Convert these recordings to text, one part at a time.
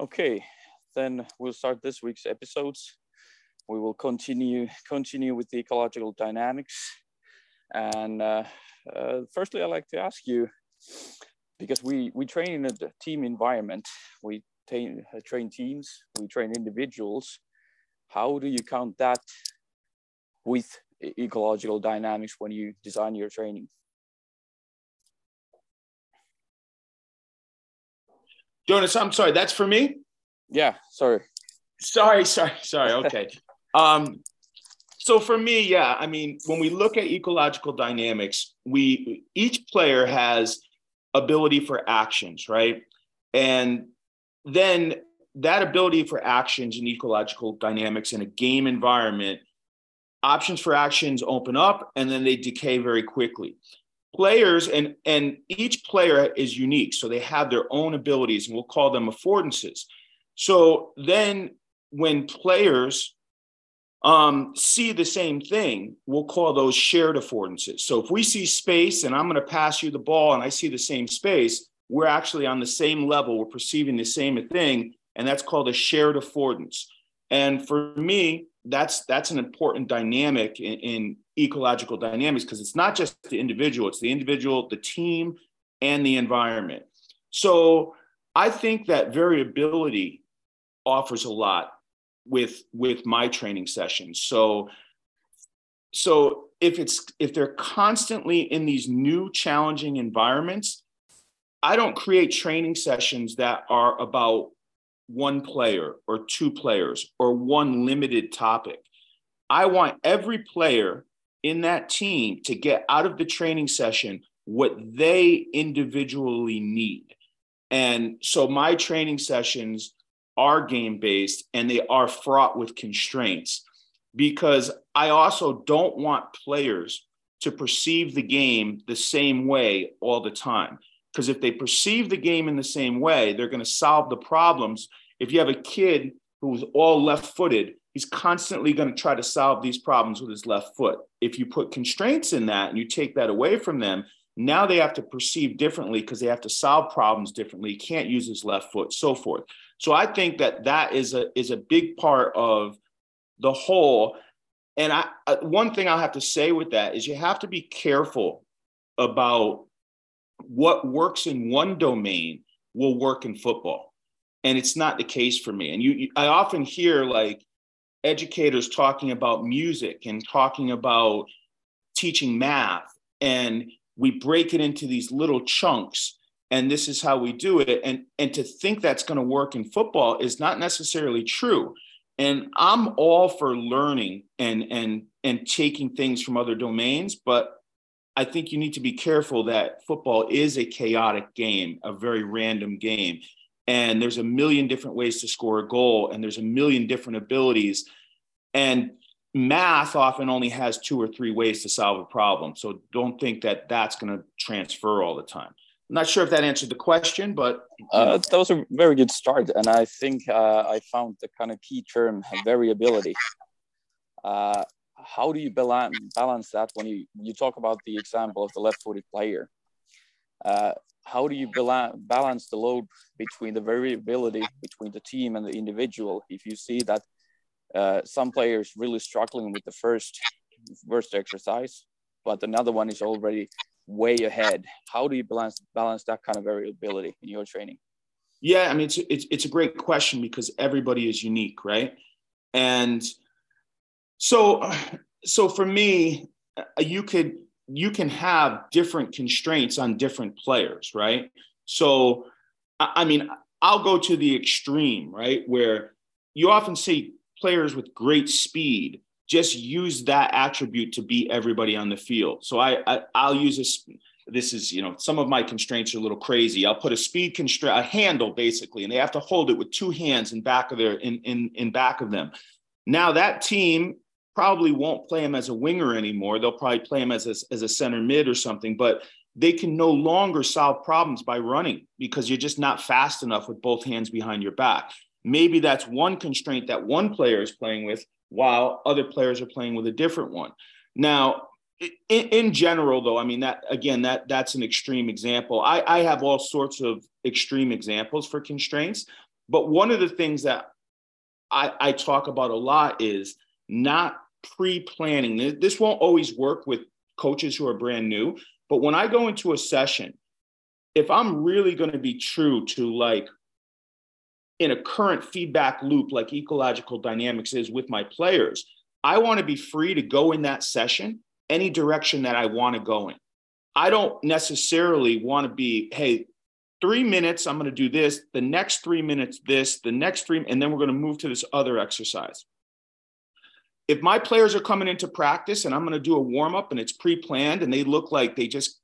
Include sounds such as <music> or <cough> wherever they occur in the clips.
Okay, then we'll start this week's episodes. We will continue continue with the ecological dynamics. And uh, uh, firstly, I'd like to ask you, because we, we train in a team environment, we uh, train teams, we train individuals. How do you count that with ecological dynamics when you design your training? Jonas, I'm sorry, that's for me? Yeah, sorry. Sorry, sorry, sorry. Okay. <laughs> um, so for me, yeah, I mean, when we look at ecological dynamics, we each player has ability for actions, right? And then that ability for actions in ecological dynamics in a game environment, options for actions open up and then they decay very quickly players and and each player is unique so they have their own abilities and we'll call them affordances. So then when players um, see the same thing we'll call those shared affordances. So if we see space and i'm going to pass you the ball and i see the same space we're actually on the same level we're perceiving the same thing and that's called a shared affordance. And for me that's that's an important dynamic in, in ecological dynamics because it's not just the individual it's the individual the team and the environment so i think that variability offers a lot with with my training sessions so so if it's if they're constantly in these new challenging environments i don't create training sessions that are about one player or two players or one limited topic. I want every player in that team to get out of the training session what they individually need. And so my training sessions are game based and they are fraught with constraints because I also don't want players to perceive the game the same way all the time. Because if they perceive the game in the same way, they're going to solve the problems. If you have a kid who's all left footed, he's constantly going to try to solve these problems with his left foot. If you put constraints in that and you take that away from them, now they have to perceive differently because they have to solve problems differently. Can't use his left foot, so forth. So I think that that is a is a big part of the whole. And I uh, one thing I'll have to say with that is you have to be careful about what works in one domain will work in football and it's not the case for me and you, you, i often hear like educators talking about music and talking about teaching math and we break it into these little chunks and this is how we do it and and to think that's going to work in football is not necessarily true and i'm all for learning and and and taking things from other domains but I think you need to be careful that football is a chaotic game, a very random game. And there's a million different ways to score a goal, and there's a million different abilities. And math often only has two or three ways to solve a problem. So don't think that that's going to transfer all the time. I'm not sure if that answered the question, but uh, that was a very good start, and I think uh, I found the kind of key term variability. Uh, how do you balance balance that when you you talk about the example of the left-footed player? How do you balance the load between the variability between the team and the individual? If you see that uh, some players really struggling with the first first exercise, but another one is already way ahead. How do you balance balance that kind of variability in your training? Yeah, I mean it's it's it's a great question because everybody is unique, right? And so, so for me, uh, you could you can have different constraints on different players, right? So, I mean, I'll go to the extreme, right, where you often see players with great speed just use that attribute to beat everybody on the field. So I, I will use this. This is you know some of my constraints are a little crazy. I'll put a speed constraint, a handle basically, and they have to hold it with two hands in back of their in in in back of them. Now that team probably won't play him as a winger anymore. They'll probably play him as a, as a center mid or something, but they can no longer solve problems by running because you're just not fast enough with both hands behind your back. Maybe that's one constraint that one player is playing with while other players are playing with a different one. Now, in, in general, though, I mean that again, that that's an extreme example. I, I have all sorts of extreme examples for constraints, But one of the things that I, I talk about a lot is not pre-planning. This won't always work with coaches who are brand new, but when I go into a session, if I'm really going to be true to like in a current feedback loop like ecological dynamics is with my players, I want to be free to go in that session any direction that I want to go in. I don't necessarily want to be, hey, three minutes, I'm going to do this, the next three minutes, this, the next three, and then we're going to move to this other exercise. If my players are coming into practice and I'm going to do a warm up and it's pre planned and they look like they just,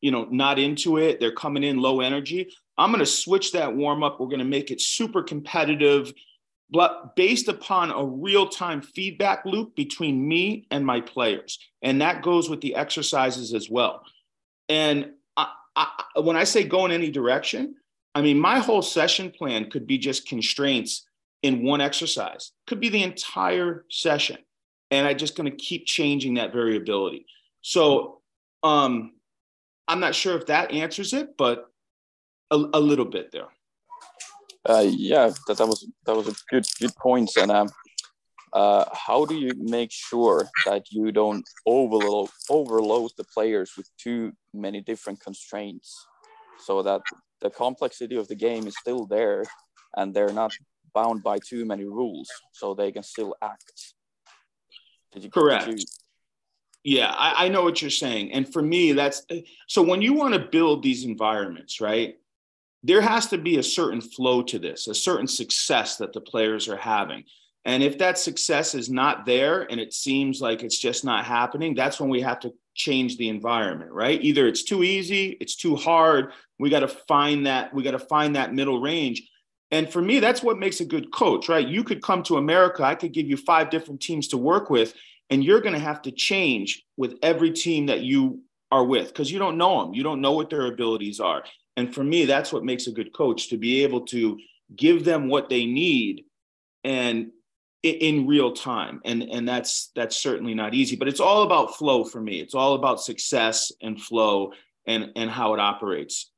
you know, not into it, they're coming in low energy, I'm going to switch that warm up. We're going to make it super competitive, but based upon a real time feedback loop between me and my players. And that goes with the exercises as well. And I, I, when I say go in any direction, I mean, my whole session plan could be just constraints in one exercise, could be the entire session. And I'm just going to keep changing that variability. So um, I'm not sure if that answers it, but a, a little bit there. Uh, yeah, that, that was that was a good good point. And um, uh, how do you make sure that you don't overload overload the players with too many different constraints, so that the complexity of the game is still there, and they're not bound by too many rules, so they can still act. You, Correct. Yeah, I, I know what you're saying. And for me, that's so when you want to build these environments, right? there has to be a certain flow to this, a certain success that the players are having. And if that success is not there and it seems like it's just not happening, that's when we have to change the environment, right? Either it's too easy, it's too hard. We got to find that, we got to find that middle range. And for me, that's what makes a good coach, right? You could come to America, I could give you five different teams to work with, and you're going to have to change with every team that you are with because you don't know them. You don't know what their abilities are. And for me, that's what makes a good coach to be able to give them what they need and in real time and and that's that's certainly not easy but it's all about flow for me it's all about success and flow and and how it operates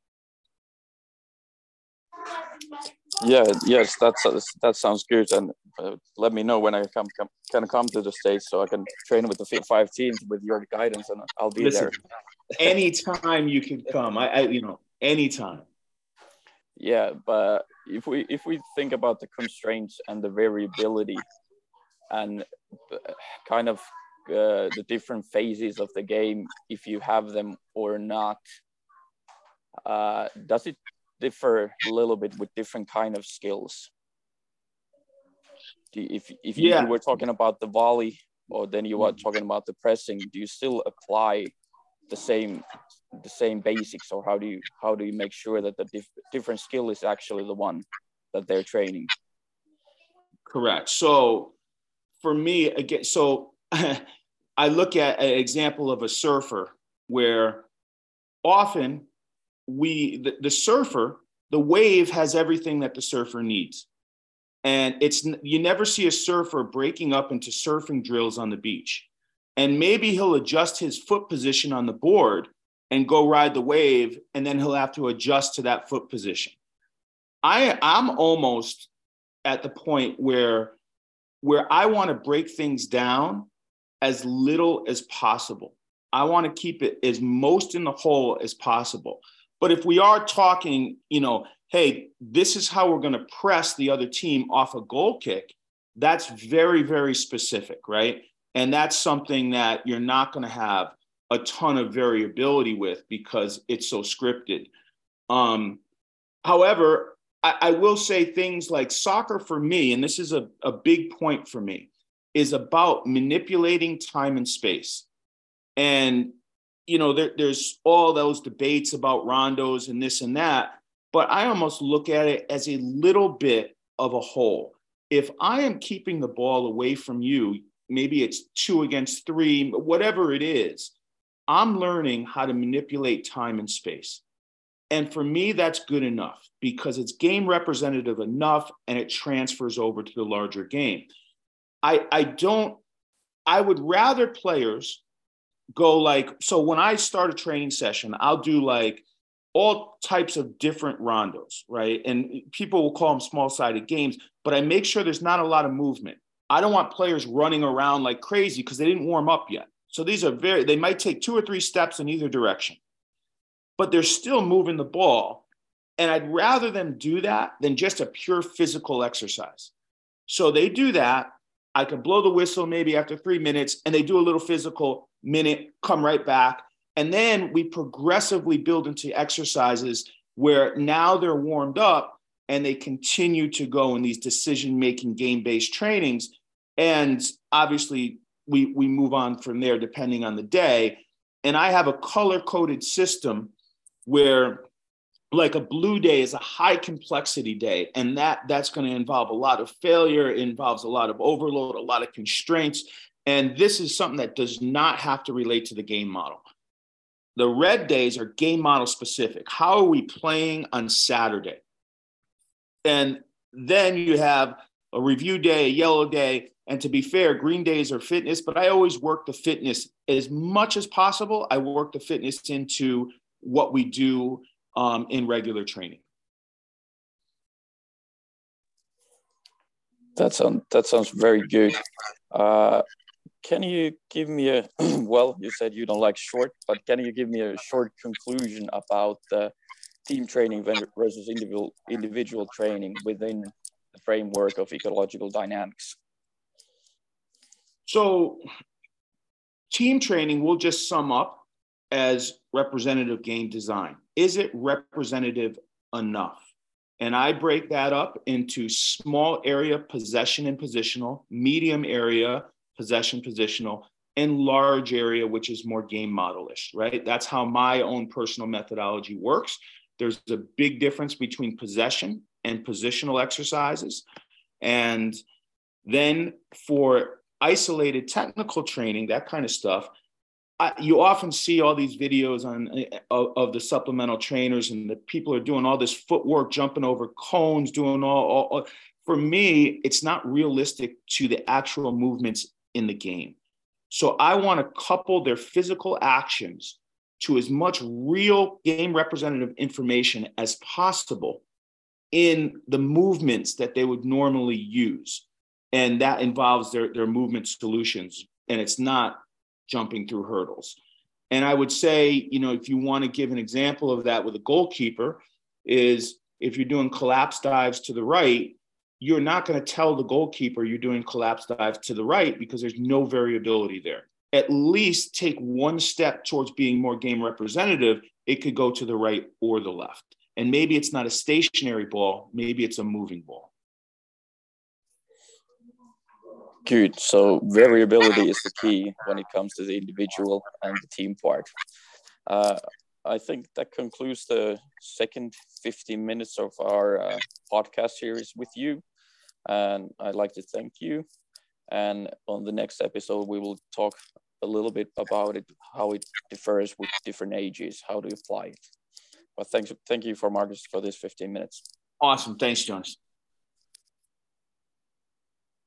yeah yes that's that sounds good. And uh, let me know when i come, come can come to the states so i can train with the five teams with your guidance and i'll be Listen, there. <laughs> anytime you can come. I, I you know anytime. Yeah, but if we if we think about the constraints and the variability and kind of uh, the different phases of the game, if you have them or not, uh, does it differ a little bit with different kind of skills? If if you, yeah. you were talking about the volley, or then you were talking about the pressing, do you still apply the same the same basics or how do you how do you make sure that the dif- different skill is actually the one that they're training correct so for me again so <laughs> i look at an example of a surfer where often we the, the surfer the wave has everything that the surfer needs. And it's you never see a surfer breaking up into surfing drills on the beach. And maybe he'll adjust his foot position on the board and go ride the wave and then he'll have to adjust to that foot position. I i'm almost at the point where where i want to break things down as little as possible. I want to keep it as most in the whole as possible but if we are talking you know hey this is how we're going to press the other team off a goal kick that's very very specific right and that's something that you're not going to have a ton of variability with because it's so scripted. Um, however, I, I, will say things like soccer for me, and this is a, a big point for me, is about manipulating time and space. And, you know, there, there's all those debates about rondos and this and that, but I almost look at it as a little bit of a whole. If I am keeping the ball away from you, maybe it's two against three, whatever it is, I'm learning how to manipulate time and space. And for me, that's good enough because it's game representative enough and it transfers over to the larger game. I, I don't, I would rather players go like, so when I start a training session, I'll do like all types of different rondos, right? And people will call them small sided games, but I make sure there's not a lot of movement. I don't want players running around like crazy because they didn't warm up yet. So these are very, they might take two or three steps in either direction, but they're still moving the ball. And I'd rather them do that than just a pure physical exercise. So they do that. I can blow the whistle maybe after three minutes and they do a little physical minute, come right back. And then we progressively build into exercises where now they're warmed up and they continue to go in these decision making game based trainings. And obviously, we, we move on from there depending on the day. And I have a color coded system where like a blue day is a high complexity day and that that's going to involve a lot of failure involves a lot of overload a lot of constraints and this is something that does not have to relate to the game model the red days are game model specific. How are we playing on Saturday? And then you have a review day, a yellow day. And to be fair, green days are fitness, but I always work the fitness as much as possible. I work the fitness into what we do um, in regular training. That sounds that sounds very good. Uh, can you give me a <clears throat> well you said you don't like short but can you give me a short conclusion about the team training versus individual individual training within the framework of ecological dynamics? So team training will just sum up as representative game design. Is it representative enough? And I break that up into small area possession and positional, medium area possession positional, and large area, which is more game modelish, right? That's how my own personal methodology works. There's a big difference between possession and positional exercises. And then for isolated technical training, that kind of stuff, I, you often see all these videos on uh, of, of, the supplemental trainers and the people are doing all this footwork, jumping over cones, doing all, all, all. For me, it's not realistic to the actual movements in the game. So I want to couple their physical actions to as much real game representative information as possible in the movements that they would normally use. And that involves their, their movement solutions. And it's not jumping through hurdles. And I would say, you know, if you want to give an example of that with a goalkeeper, is if you're doing collapse dives to the right, you're not going to tell the goalkeeper you're doing collapse dive to the right because there's no variability there. At least take one step towards being more game representative. It could go to the right or the left. And maybe it's not a stationary ball, maybe it's a moving ball. Good. So variability is the key when it comes to the individual and the team part. Uh, I think that concludes the second 15 minutes of our uh, podcast series with you. And I'd like to thank you. And on the next episode, we will talk a little bit about it, how it differs with different ages, how to apply it. But thanks, thank you for Marcus for this 15 minutes. Awesome. Thanks, Jonas.